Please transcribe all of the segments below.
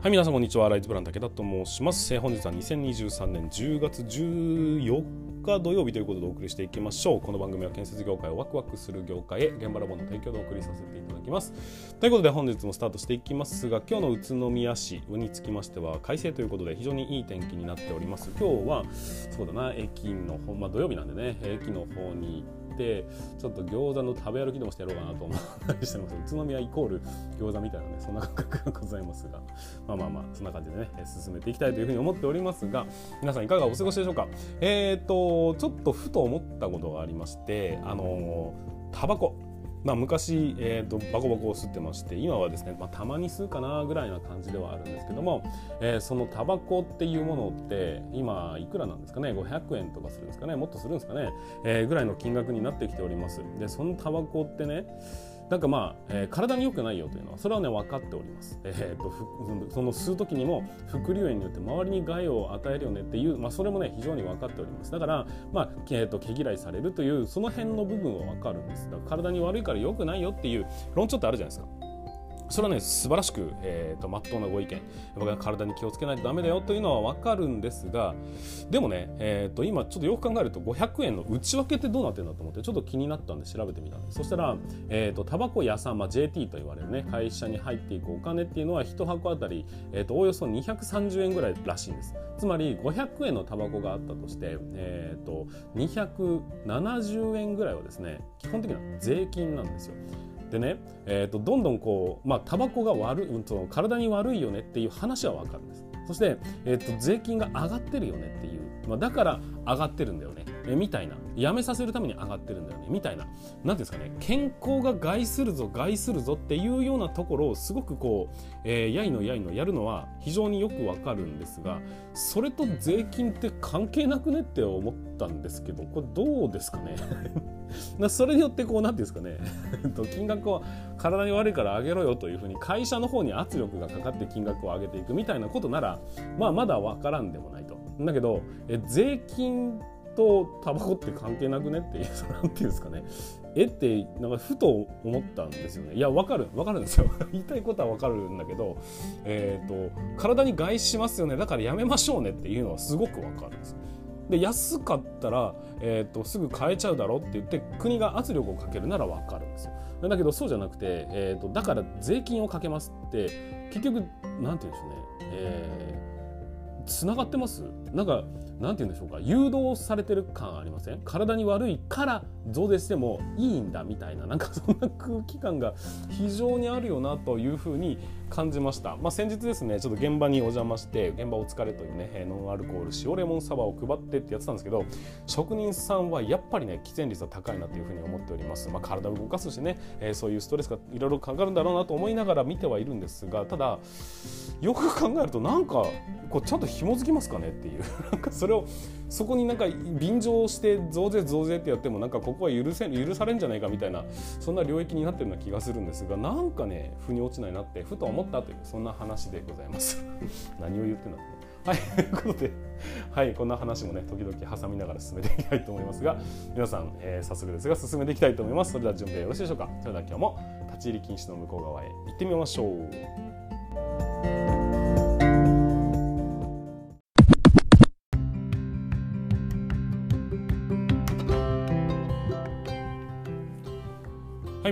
はい、皆さんこんにちは。ライズブラン武田と申します。えー本日は2023年10月14日土曜日ということでお送りしていきましょう。この番組は建設業界をワクワクする業界へ現場ラボの提供でお送りさせていただきます。ということで本日もスタートしていきますが、今日の宇都宮市につきましては快晴ということで非常にいい天気になっております。今日はそうだな、駅の方、まあ土曜日なんでね、駅の方に行てちょっと餃子の食べ歩きでもしてやろうかなと思ったりしてます。宇都宮イコール餃子みたいなねそんな感覚がございますが。まあまあまあそんな感じでね進めていきたいというふうに思っておりますが皆さんいかがお過ごしでしょうか？えっ、とちょっとふと思ったことがありましてあのタバコ。まあ、昔、えーと、バコバコを吸ってまして今はですね、まあ、たまに吸うかなぐらいな感じではあるんですけども、えーそのタバコっていうものって今いくらなんですかね500円とかするんですかねもっとするんですかね、えーぐらいの金額になってきております。でそのタバコってねなんかまあ、えー体に良くないよというのはそれはね分かっております。えー、とその吸う時にも副流炎によって周りに害を与えるよねっていう、まあ、それもね非常に分かっております。だからまあ、えー、と毛嫌いされるというその辺の部分は分かるんです。だから体に悪いから良くないよっていう論調ってあるじゃないですか。それはね素晴らしく、えーと、まっとうなご意見。僕は体に気をつけないとダメだよというのは分かるんですがでもね、えーと、今ちょっとよく考えると500円の内訳ってどうなってるんだと思ってちょっと気になったんで調べてみたんです。そしたら、えーと、タバコ屋さん、まあ、JT と言われるね会社に入っていくお金っていうのは1箱あたり、えー、とおよそ230円ぐらいらしいんです。つまり500円のタバコがあったとして、えー、と270円ぐらいはですね基本的には税金なんですよ。でね、えー、とどんどんこうまあタバコが悪い、うん、と体に悪いよねっていう話は分かるんです。そして、えー、と税金が上がってるよねっていう、まあ、だから上がってるんだよね。えみたいな。やめさせるために上がってるんだよね。みたいな。何ですかね。健康が害するぞ害するぞっていうようなところをすごくこう、えー、やいのやいのやるのは非常によくわかるんですがそれと税金って関係なくねって思ったんですけどこれどうですかね。それによってこう何ていうんですかね。金額を体に悪いから上げろよというふうに会社の方に圧力がかかって金額を上げていくみたいなことならまあまだ分からんでもないと。だけどえ税金とタバコって関係なくねっていうなんていうんですかね。えってなんかふと思ったんですよね。いやわかる。わかるんですよ。言いたいことはわかるんだけど、えーと、体に害しますよね。だからやめましょうねっていうのはすごくわかるんです。で安かったら、えーと、すぐ買えちゃうだろうって言って国が圧力をかけるならわかるんですよ。だけどそうじゃなくて、えーと、だから税金をかけますって結局なんて言うんでしょうね、えー、つながってます？なんか何て言うんでしょうか誘導されてる感ありません？体に悪いから増税してもいいんだみたいななんかそんな空気感が非常にあるよなというふうに感じました、まあ、先日ですねちょっと現場にお邪魔して現場お疲れというねノンアルコール塩レモンサワーを配ってってやってたんですけど職人さんはやっぱりね喫煙率は高いなというふうに思っております、まあ、体を動かすしね、えー、そういうストレスがいろいろかかるんだろうなと思いながら見てはいるんですがただよく考えるとなんかこうちゃんと紐づきますかねっていう。なんかそれをそこになんか便乗して増税増税ってやってもなんかここは許せ許されんじゃないかみたいなそんな領域になってるような気がするんですがなんかね腑に落ちないなってふと思ったというそんな話でございます 何を言ってんだってはい、ということで、はい、こんな話もね、時々挟みながら進めていきたいと思いますが、皆さん、えー、早速ですが、進めていきたいと思います。それでは準備よろしいでしょうか。それでは今日も立ち入り禁止の向こう側へ行ってみましょう。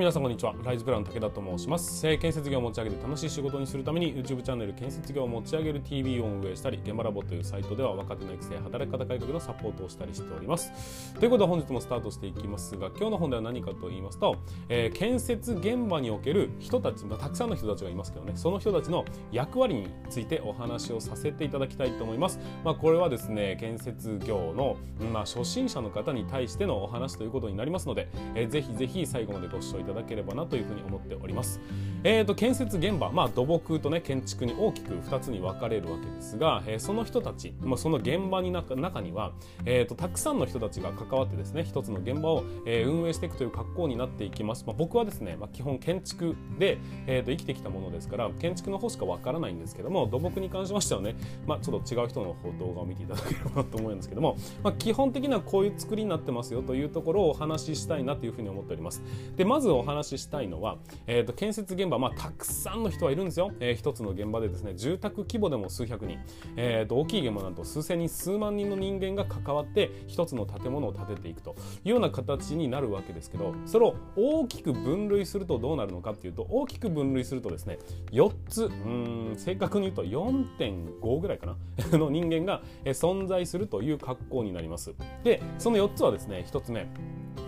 皆さんこんにちは。ライズプラン武田と申します。建設業を持ち上げて楽しい仕事にするために YouTube チャンネル建設業を持ち上げる TV を運営したり、現場ラボというサイトでは若手の育成、働き方改革のサポートをしたりしております。ということで本日もスタートしていきますが、今日の本題は何かと言いますと、えー、建設現場における人たち、まあ、たくさんの人たちがいますけどね、その人たちの役割についてお話をさせていただきたいと思います。まあ、これはですね、建設業の、まあ、初心者の方に対してのお話ということになりますので、えー、ぜひぜひ最後までご視聴いただければなというふうに思っております。えーと、建設現場、まあ、土木と、ね、建築に大きく2つに分かれるわけですが、えー、その人たち、まあ、その現場に中中には、えーと、たくさんの人たちが関わってですね一つの現場を、えー、運営していくという格好になっていきます。まあ、僕はですね、まあ、基本建築で、えーと、生きてきたものですから建築の方しか分からないんですけども土木に関しましてはね、まあ、ちょっと違う人の動画を見ていただければなと思うんですけども、まあ、基本的にはこういう作りになってますよというところをお話ししたいなというふうに思っております。でまずお話ししたいのは、えーと、建設現場、まあ、たくさんの人はいるんですよ、えー、一つの現場でですね住宅規模でも数百人、えーと、大きい現場なんと数千人数万人の人間が関わって一つの建物を建てていくというような形になるわけですけどそれを大きく分類するとどうなるのかっていうと大きく分類するとですね4つうん正確に言うと4.5ぐらいかな の人間が存在するという格好になります。でその4つはですね1つ目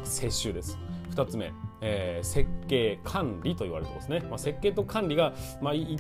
接種です。2つ目えー、設計管理と言われてますね、まあ、設計と管理が、まあ、1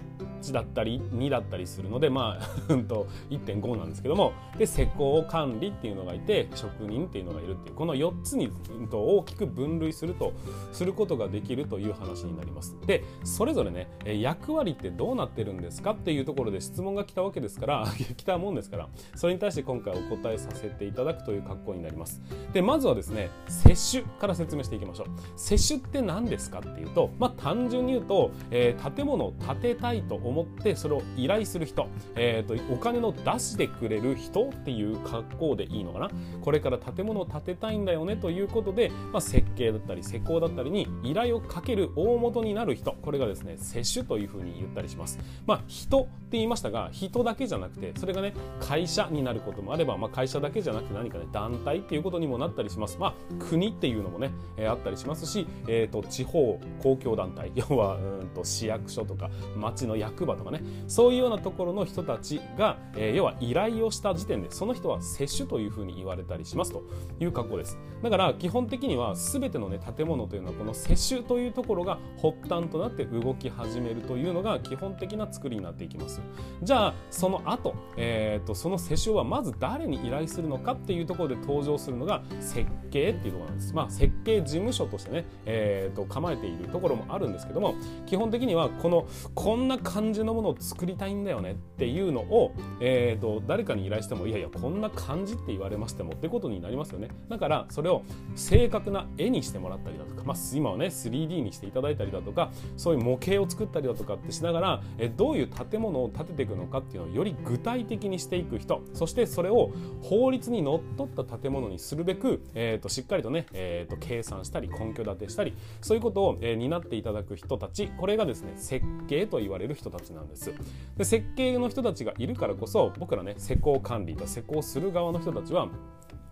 だったり2だったりするので、まあ、1.5なんですけども。で施工管理っていうのがいて職人っていうのがいるっていうこの4つに大きく分類するとすることができるという話になります。でそれぞれね役割ってどうなってるんですかっていうところで質問が来たわけですから 来たもんですからそれに対して今回お答えさせていただくという格好になります。でまずはですね接種から説明していきましょう。接種って何ですかっていうと、まあ、単純に言うと、えー、建物を建てたいと思ってそれを依頼する人、えーと、お金の出してくれる人っていう格好でいいのかなこれから建物を建てたいんだよねということで、まあ、設計だったり施工だったりに依頼をかける大元になる人これがですね接種というふうに言ったりします。まあ、人って言いましたが人だけじゃなくてそれがね会社になることもあれば、まあ、会社だけじゃなくて何かね団体っていうことにもなったりします。まあ、国っていうのもね、えー、あったりしますし、えーと、地方公共団体 要はうんと市役所とか町の役場とかね。そういうようなところの人たちが、えー、要は依頼をした時点でその人は接種というふうに言われたりしますと。いう格好です。だから基本的には全ての、ね、建物というのはこの接種というところが発端となって動き始めるというのが基本的な作りになっていきます。じゃあその後、えーと、その接種はまず誰に依頼するのかっていうところで登場するのが設計っていうところなんです。まあ設計事務所としてね、えーと構えているところもあるんですけども基本的にはこのこんな感じのものを作りたいんだよねっていうのを、えーと、誰かに依頼してもいやいやこんな感じって言われましてもってことになりますよね。だからそれを正確な絵にしてもらったりだとか、まあ、今はね 3D にしていただいたりだとかそういう模型を作ったりだとかってしながら、えどういう建物を建てていくのかっていうのをより具体的にしていく人そしてそれを法律にのっとった建物にするべく、えーと、しっかりとね、えーと計算したり根拠立てしたりしたりそういうことを、えー、担っていただく人たちこれがですね設計と言われる人たちなんです。で設計の人たちがいるからこそ僕らね施工管理と施工する側の人たちは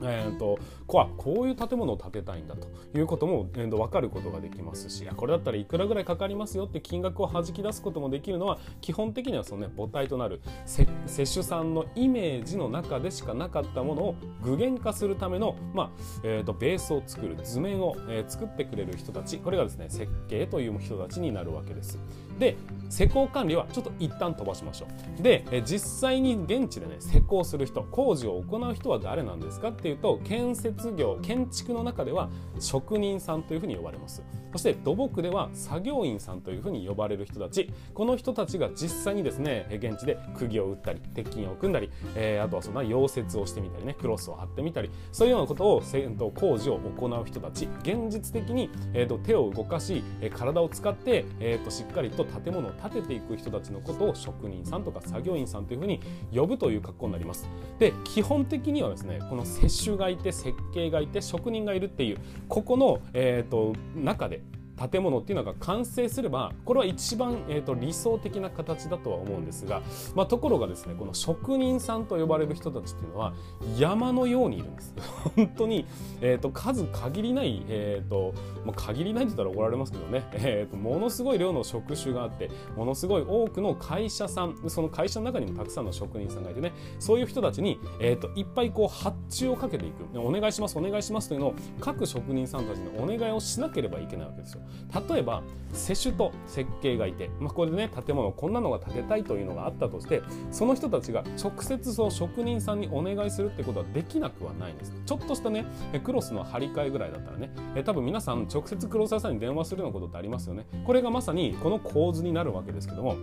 えーと、ここういう建物を建てたいんだということも、えー、と分かることができますしこれだったらいくらぐらいかかりますよって金額をはじき出すこともできるのは基本的にはその、ね、母体となる接種さんのイメージの中でしかなかったものを具現化するための、まあえーと、ベースを作る図面を、えー、作ってくれる人たちこれがですね設計という人たちになるわけです。で施工管理はちょっと一旦飛ばしましょうでえ実際に現地でね施工する人工事を行う人は誰なんですかっていうと建設業建築の中では職人さんというふうに呼ばれます。そして土木では作業員さんというふうに呼ばれる人たち。この人たちが実際にですね現地で釘を打ったり鉄筋を組んだり、えー、あとはそんな溶接をしてみたりねクロスを張ってみたりそういうようなことを工事を行う人たち。現実的に、えー、と手を動かし体を使って、えー、としっかりと建物を建てていく人たちのことを職人さんとか作業員さんというふうに呼ぶという格好になります。で基本的にはですねこの接種がいて設計がいて職人がいるっていうここの、えーと中で建物っていうのが完成すればこれは一番、えーと、理想的な形だとは思うんですが、まあ、ところがですねこの職人さんと呼ばれる人たちっていうのは山のようにいるんです。本当に、えーと、数限りない、えーとまあ、限りないって言ったら怒られますけどね、えーと、ものすごい量の職種があってものすごい多くの会社さんその会社の中にもたくさんの職人さんがいてねそういう人たちに、えー、といっぱいこう発注をかけていく。お願いしますお願いしますというのを各職人さんたちにお願いをしなければいけないわけですよ。例えば施主と設計がいて、まあ、これでね建物こんなのが建てたいというのがあったとしてその人たちが直接その職人さんにお願いするってことはできなくはないんです。ちょっとしたねクロスの張り替えぐらいだったらねえ多分皆さん直接クロス屋さんに電話するようなことってありますよね。これがまさにこの構図になるわけですけども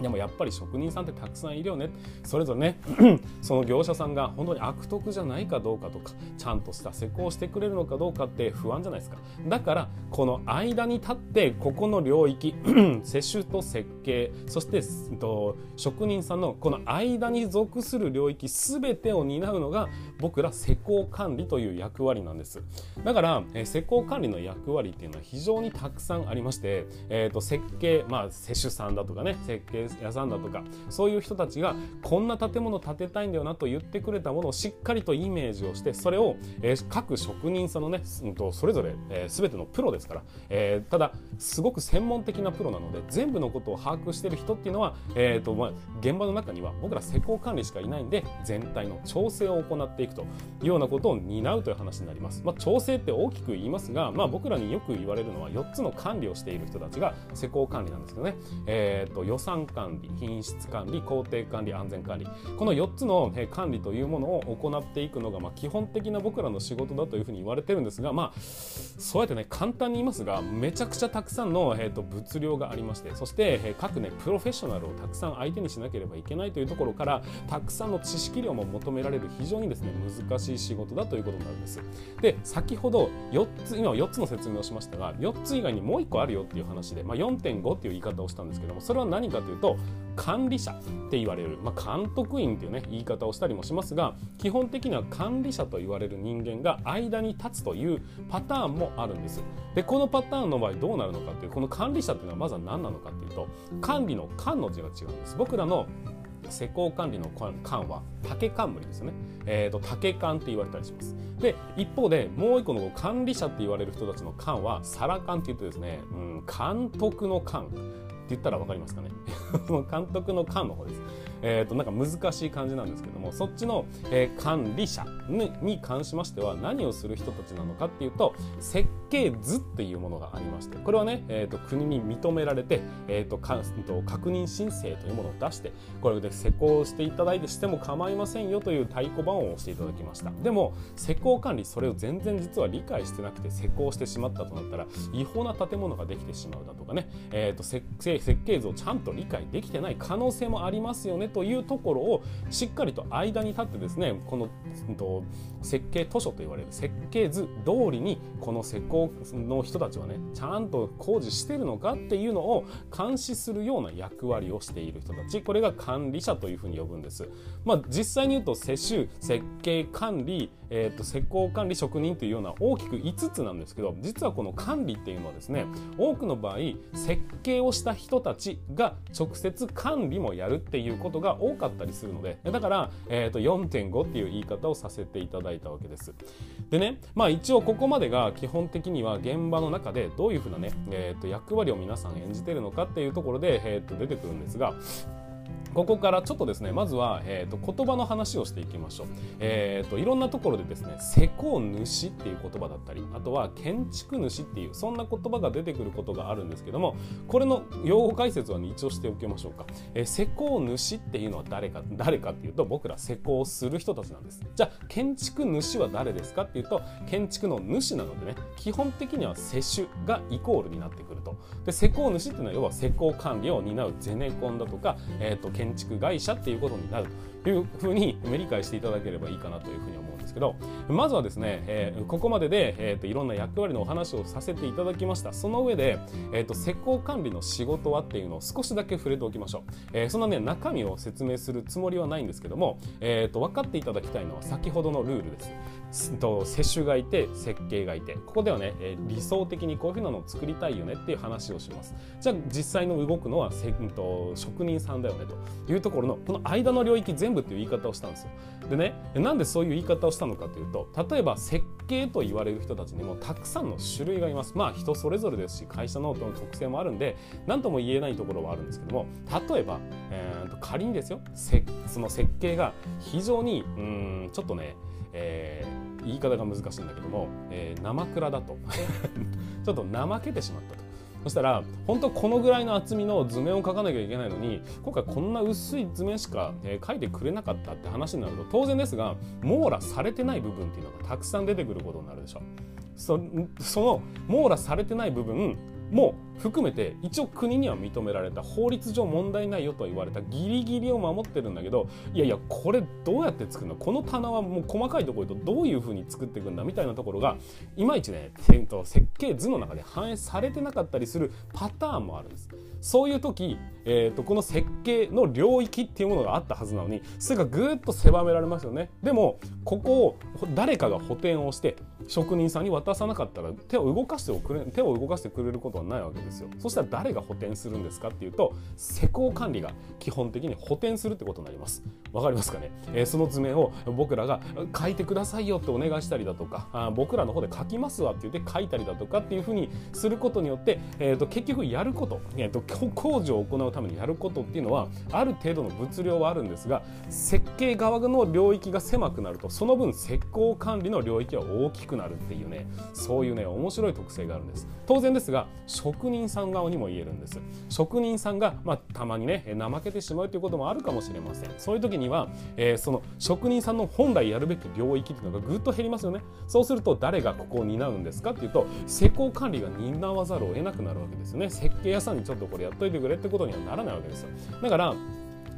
でもやっぱり職人さんってたくさんいるよね。それぞれね その業者さんが本当に悪徳じゃないかどうかとかちゃんとした施工してくれるのかどうかって不安じゃないですか。だからこの間に立ってここの領域 施主と設計そしてと職人さんのこの間に属する領域全てを担うのが僕ら施工管理という役割なんです。だから、えー、施工管理の役割っていうのは非常にたくさんありまして、えーと、設計まあ施主さんだとかね設計屋さんだとかそういう人たちがこんな建物建てたいんだよなと言ってくれたものをしっかりとイメージをしてそれを、えー、各職人さんのね、うん、とそれぞれ、えー、全てのプロですから、えー、ただすごく専門的なプロなので全部のことを把握してる人っていうのは、えーとまあ、現場の中には僕ら施工管理しかいないんで全体の調整を行っていく。というようなことを担うという話になります。まあ、調整って大きく言いますが、まあ、僕らによく言われるのは4つの管理をしている人たちが施工管理なんですけどね、えーと、予算管理品質管理工程管理安全管理この4つの管理というものを行っていくのが、まあ、基本的な僕らの仕事だというふうに言われてるんですが、まあ、そうやってね簡単に言いますがめちゃくちゃたくさんの、えーと、物量がありましてそして、えー、各ねプロフェッショナルをたくさん相手にしなければいけないというところからたくさんの知識量も求められる非常にですね難しい仕事だということになるんです。で先ほど4つ今4つの説明をしましたが4つ以外にもう1個あるよっていう話で、まあ、4.5っていう言い方をしたんですけどもそれは何かというと管理者って言われる、まあ、監督員っていうね言い方をしたりもしますが基本的には管理者と言われる人間が間に立つというパターンもあるんですでこのパターンの場合どうなるのかっていうこの管理者っていうのはまずは何なのかっていうと管理の「管」の字が違うんです僕らの施工管理の管は竹冠ですよね、えーと、竹管って言われたりします。で一方でもう一個の管理者って言われる人たちの管はサラ管って言ってですね、うん、監督の管って言ったら分かりますかね？監督の管の方です。えー、となんか難しい感じなんですけどもそっちの、えー、管理者に関しましては何をする人たちなのかっていうと設計図っていうものがありましてこれはね、えー、と国に認められて、えーと、かと確認申請というものを出してこれで施工していただいてしても構いませんよという太鼓判を押していただきました。でも施工管理それを全然実は理解してなくて施工してしまったとなったら違法な建物ができてしまうだとかね、えーと、設計図をちゃんと理解できてない可能性もありますよねというところをしっかりと間に立ってですねこの、と、設計図書と言われる設計図通りにこの施工の人たちはねちゃんと工事してるのかっていうのを監視するような役割をしている人たちこれが管理者というふうに呼ぶんです。まあ、実際に言うと施主設計管理えーと、施工管理職人というような大きく5つなんですけど実はこの管理っていうのはですね多くの場合設計をした人たちが直接管理もやるっていうことが多かったりするのでだから、えーと、4.5っていう言い方をさせていただいたわけです。でねまあ一応ここまでが基本的には現場の中でどういうふうなね、えーと、役割を皆さん演じてるのかっていうところで、えー、と出てくるんですがここからちょっとですねまずは、えーと、言葉の話をしていきましょう、えーと、いろんなところでですね施工主っていう言葉だったりあとは建築主っていうそんな言葉が出てくることがあるんですけどもこれの用語解説は一応しておきましょうか、えー、施工主っていうのは誰か誰かっていうと僕ら施工する人たちなんです。じゃあ建築主は誰ですかっていうと建築の主なのでね基本的には施主がイコールになってくると。で施工主っていうのは要は施工管理を担うゼネコンだとか、えーと、建築会社っていうことになるというふうに理解していただければいいかなというふうに思うんですけどまずはですね、えー、ここまでで、えーと、いろんな役割のお話をさせていただきました。その上で、えーと、施工管理の仕事はっていうのを少しだけ触れておきましょう、えー、そんなね中身を説明するつもりはないんですけども、えーと分かっていただきたいのは先ほどのルールです。接種がいて設計がいてここではね、え、理想的にこういうふうなのを作りたいよねっていう話をします。じゃあ実際の動くのはせ、うん、と職人さんだよねというところのこの間の領域全部っていう言い方をしたんですよ。でねなんでそういう言い方をしたのかというと例えば設計と言われる人たちにもたくさんの種類がいます。まあ人それぞれですし会社の特性もあるんで何とも言えないところはあるんですけども例えば、えー、仮にですよその設計が非常にうんちょっとねえー、言い方が難しいんだけども、えー、生蔵だと ちょっと怠けてしまったと。そしたら本当このぐらいの厚みの図面を描かなきゃいけないのに今回こんな薄い図面しか、えー、描いてくれなかったって話になると当然ですが網羅されてない部分っていうのがたくさん出てくることになるでしょう。そその網羅されてない部分も含めて一応国には認められた法律上問題ないよと言われたギリギリを守ってるんだけどいやいやこれどうやって作るの？この棚はもう細かいところとどういうふうに作っていくんだ？みたいなところがいまいちね設計図の中で反映されてなかったりするパターンもあるんです。そういう時、えーと、この設計の領域っていうものがあったはずなのにそれがぐっと狭められますよね。でもここを誰かが補填をして職人さんに渡さなかったら手を動かしてくれ手を動かしてくれることはないわけですよ。そしたら誰が補填するんですかっていうと施工管理が基本的に補填するってことになります。わかりますかね、えー、その図面を僕らが書いてくださいよってお願いしたりだとかあ僕らの方で書きますわって言って書いたりだとかっていうふうにすることによって、えーと、結局やること、えーと、工事を行うためにやることっていうのはある程度の物量はあるんですが設計側の領域が狭くなるとその分施工管理の領域は大きくなるっていうねそういうね面白い特性があるんです。当然ですが職人さん側にも言えるんです。職人さんが、まあ、たまにね怠けてしまうということもあるかもしれません。そういう時には、えー、その職人さんの本来やるべき領域っていうのがぐっと減りますよね。そうすると誰がここを担うんですかっていうと施工管理が担わざるを得なくなるわけですよね。設計屋さんにちょっとこれやっといてくれってことにはならないわけですよ。だから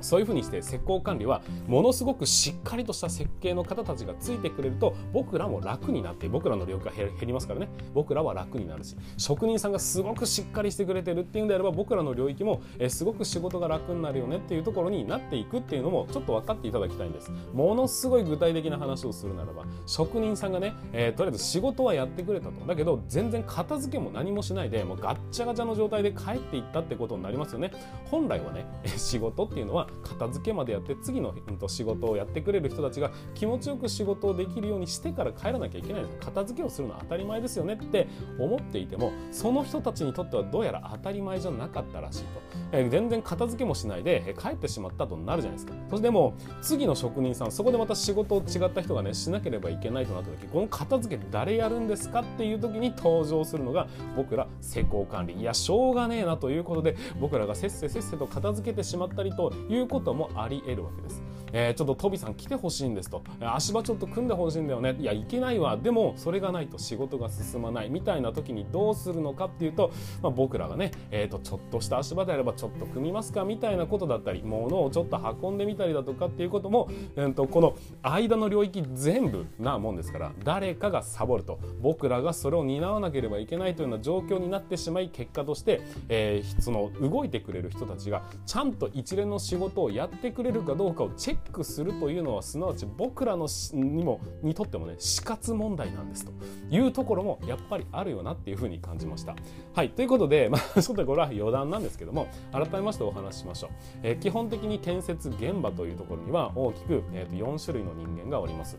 そういうふうにして施工管理はものすごくしっかりとした設計の方たちがついてくれると僕らも楽になって僕らの領域が減りますからね。僕らは楽になるし職人さんがすごくしっかりしてくれてるっていうんであれば僕らの領域もすごく仕事が楽になるよねっていうところになっていくっていうのもちょっと分かっていただきたいんです。ものすごい具体的な話をするならば職人さんがね、えー、とりあえず仕事はやってくれたと。だけど全然片付けも何もしないでもうガッチャガチャの状態で帰っていったってことになりますよね。本来はね仕事っていうのは片付けまでやって次の仕事をやってくれる人たちが気持ちよく仕事をできるようにしてから帰らなきゃいけないです片付けをするのは当たり前ですよねって思っていてもその人たちにとってはどうやら当たり前じゃなかったらしいと、えー、全然片付けもしないで帰ってしまったとなるじゃないですか。そしてでも次の職人さんそこでまた仕事を違った人がねしなければいけないとなった時この片付け誰やるんですかっていう時に登場するのが僕ら施工管理。いやしょうがねえなということで僕らがせっせせっせと片付けてしまったりということもあり得るわけです。えー、ちょっとトビさん来てほしいんですと。足場ちょっと組んでほしいんだよね。いやいけないわ。でもそれがないと仕事が進まない。みたいな時にどうするのかっていうと、まあ、僕らがね、えーと、ちょっとした足場であればちょっと組みますか。みたいなことだったり物をちょっと運んでみたりだとかっていうことも、えーと、この間の領域全部なもんですから誰かがサボると。僕らがそれを担わなければいけないというような状況になってしまい結果として、えー、その動いてくれる人たちがちゃんと一連の仕事をやってくれるかどうかをチェックするというのはすなわち僕らのにもにとってもね死活問題なんですというところもやっぱりあるよなっていうふうに感じました。はいということで、まあ、ちょっとこれは余談なんですけども改めましてお話ししましょう。えー、基本的に建設現場というところには大きく、えー、と4種類の人間がおります。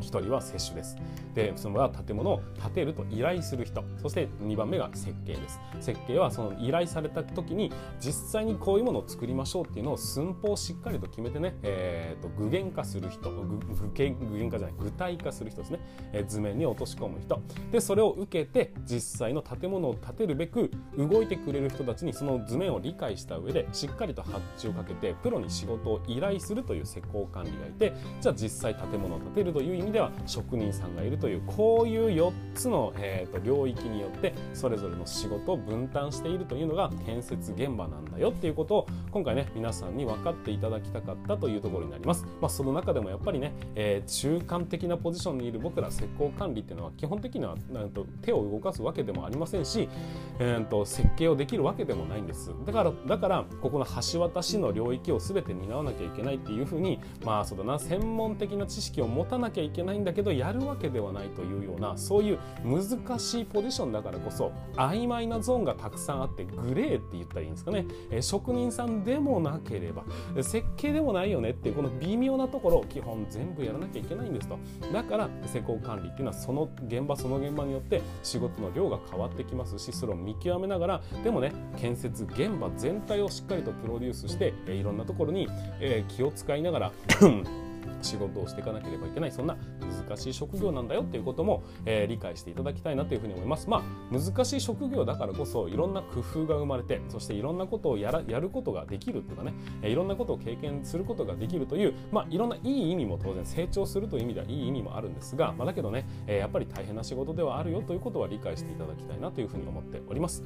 1人は接種です。でその建物を建てると依頼する人。そして2番目が設計です。設計はその依頼された時に実際にこういうものを作りましょうっていうのを寸法をしっかりと決めてね、えーと、具現化する人具具現化じゃない具体化する人ですね、えー、図面に落とし込む人。でそれを受けて実際の建物を建てるべく動いてくれる人たちにその図面を理解した上でしっかりと発注をかけてプロに仕事を依頼するという施工管理がいてじゃあ実際建物を建てるという意味では職人さんがいるというこういう4つの、えーと、領域によってそれぞれの仕事を分担しているというのが建設現場なんだよっていうことを今回ね皆さんに分かっていただきたかったというところになります。まあ、その中でもやっぱりね、えー、中間的なポジションにいる僕ら施工管理っていうのは基本的にはなんと手を動かすわけでもありませんし、えーと、設計をできるわけでもないんです。だからだからここの橋渡しの領域を全て担わなきゃいけないっていうふうにまあそうだな専門的な知識を持たなきゃいけないんだけどやるわけではないというようなそういう難しいポジションだからこそ曖昧なゾーンがたくさんあってグレーって言ったらいいんですかね、え職人さんでもなければ設計でもないよねっていうこの微妙なところを基本全部やらなきゃいけないんですと。だから施工管理っていうのはその現場その現場によって仕事の量が変わってきますしそれを見極めながらでもね建設現場全体をしっかりとプロデュースしていろんなところに気を使いながら仕事をしていかなければいけないそんな難しい職業なんだよっていうことも、えー、理解していただきたいなというふうに思いますまあ難しい職業だからこそいろんな工夫が生まれてそしていろんなことをやらやることができるっていうかね、え、いろんなことを経験することができるというまあいろんないい意味も当然成長するという意味ではいい意味もあるんですが、まあ、だけどね、えー、やっぱり大変な仕事ではあるよということは理解していただきたいなというふうに思っております。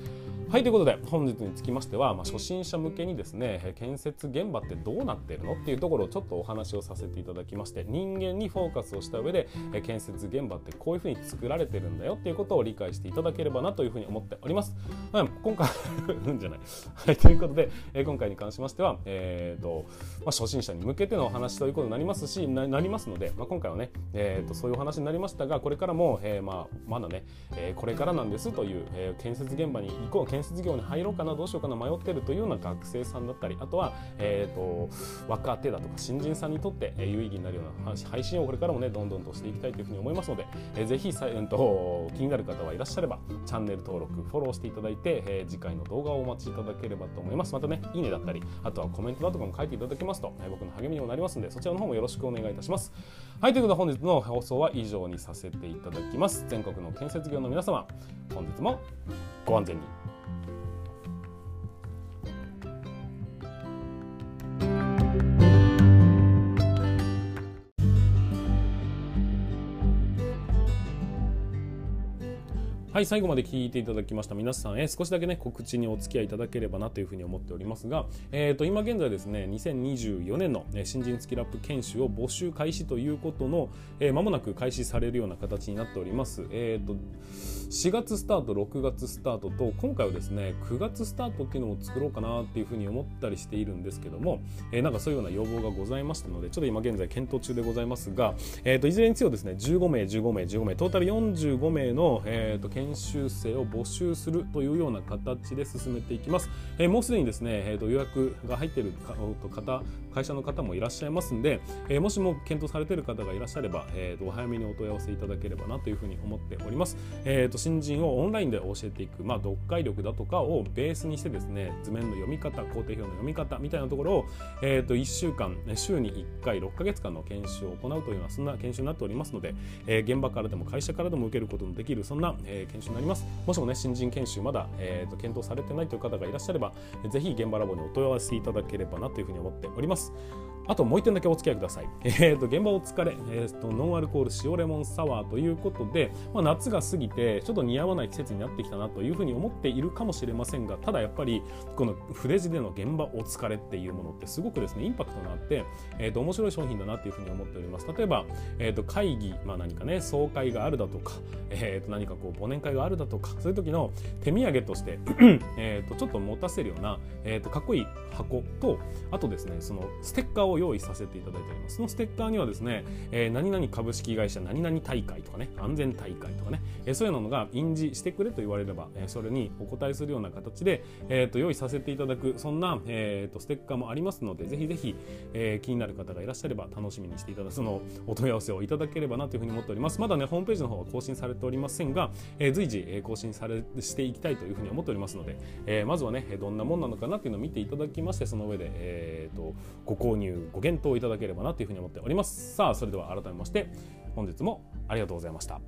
はいということで本日につきましては、まあ、初心者向けにですね建設現場ってどうなってるのっていうところをちょっとお話をさせていただきまして人間にフォーカスをした上で建設現場ってこういうふうに作られてるんだよっていうことを理解していただければなというふうに思っております。はい、今回 うんじゃない。はいということで、え今回に関しましては、えーとまあ、初心者に向けてのお話ということになりますしなりますので、まあ、今回はね、えーと、そういうお話になりましたがこれからも、えー、まあ、まだね、えー、これからなんですという、えー、建設現場に行こう建設業に入ろうかなどうしようかな迷ってるというような学生さんだったりあとは、えーと、若手だとか新人さんにとって、え有意義になるような配信をこれからもねどんどんとしていきたいというふうに思いますので、えー、ぜひさ、えーと、気になる方はいらっしゃればチャンネル登録フォローしていただいて、えー、次回の動画をお待ちいただければと思います。またねいいねだったりあとはコメントだとかも書いていただけますと、えー、僕の励みにもなりますのでそちらの方もよろしくお願いいたします。はいということで本日の放送は以上にさせていただきます。全国の建設業の皆様本日もご安全に。はい、最後まで聞いていただきました皆さんへ少しだけね告知にお付き合いいただければなというふうに思っておりますが、えー、と今現在ですね2024年の新人スキルアップ研修を募集開始ということの、えー、間もなく開始されるような形になっております。えーと、4月スタート6月スタートと今回はですね9月スタートっていうのを作ろうかなっていうふうに思ったりしているんですけども、えー、なんかそういうような要望がございましたのでちょっと今現在検討中でございますが、えー、といずれにせよですね15名15名15名トータル45名の、えー、と研研修生を募集するというような形で進めていきます。えー、もうすでにですね、えー、と予約が入っている方、会社の方もいらっしゃいますんで、えー、もしも検討されている方がいらっしゃれば、えー、とお早めにお問い合わせいただければなというふうに思っております。えー、と新人をオンラインで教えていく、まあ、読解力だとかをベースにしてですね、図面の読み方、工程表の読み方みたいなところを、えー、と1週間、週に1回6ヶ月間の研修を行うというような、そんな研修になっておりますので、えー、現場からでも会社からでも受けることのできる、そんな、えー、研修になります。もしもね、新人研修まだ、えーと、検討されてないという方がいらっしゃれば、ぜひ現場ラボにお問い合わせいただければなというふうに思っております。あともう一点だけお付き合いください。えーと、現場お疲れ、えーと、ノンアルコール塩レモンサワーということで、まあ、夏が過ぎてちょっと似合わない季節になってきたなというふうに思っているかもしれませんが、ただやっぱりこの筆字での現場お疲れっていうものってすごくですね、インパクトがあって、えーと、面白い商品だなというふうに思っております。例えば、えー、と会議、まあ、何かね、総会があるだとか、えー、と何かこう忘年会があるだとか、そういう時の手土産として えとちょっと持たせるような、えー、とかっこいい箱と、あとですね、そのステッカーを用意させていただいております。そのステッカーにはですね、えー、何々株式会社何々大会とかね、安全大会とかね、えー、そういうのが印字してくれと言われれば、えー、それにお答えするような形で、えー、と用意させていただく、そんな、えー、とステッカーもありますので、ぜひぜひ、えー、気になる方がいらっしゃれば楽しみにしていただく、そのお問い合わせをいただければなというふうに思っております。まだね、ホームページの方は更新されておりませんが、えー、随時、えー、更新されしていきたいというふうに思っておりますので、えー、まずはね、どんなもんなのかなというのを見ていただきまして、その上で、えー、とご購入、ご検討いただければなというふうに思っております。さあそれでは改めまして本日もありがとうございました。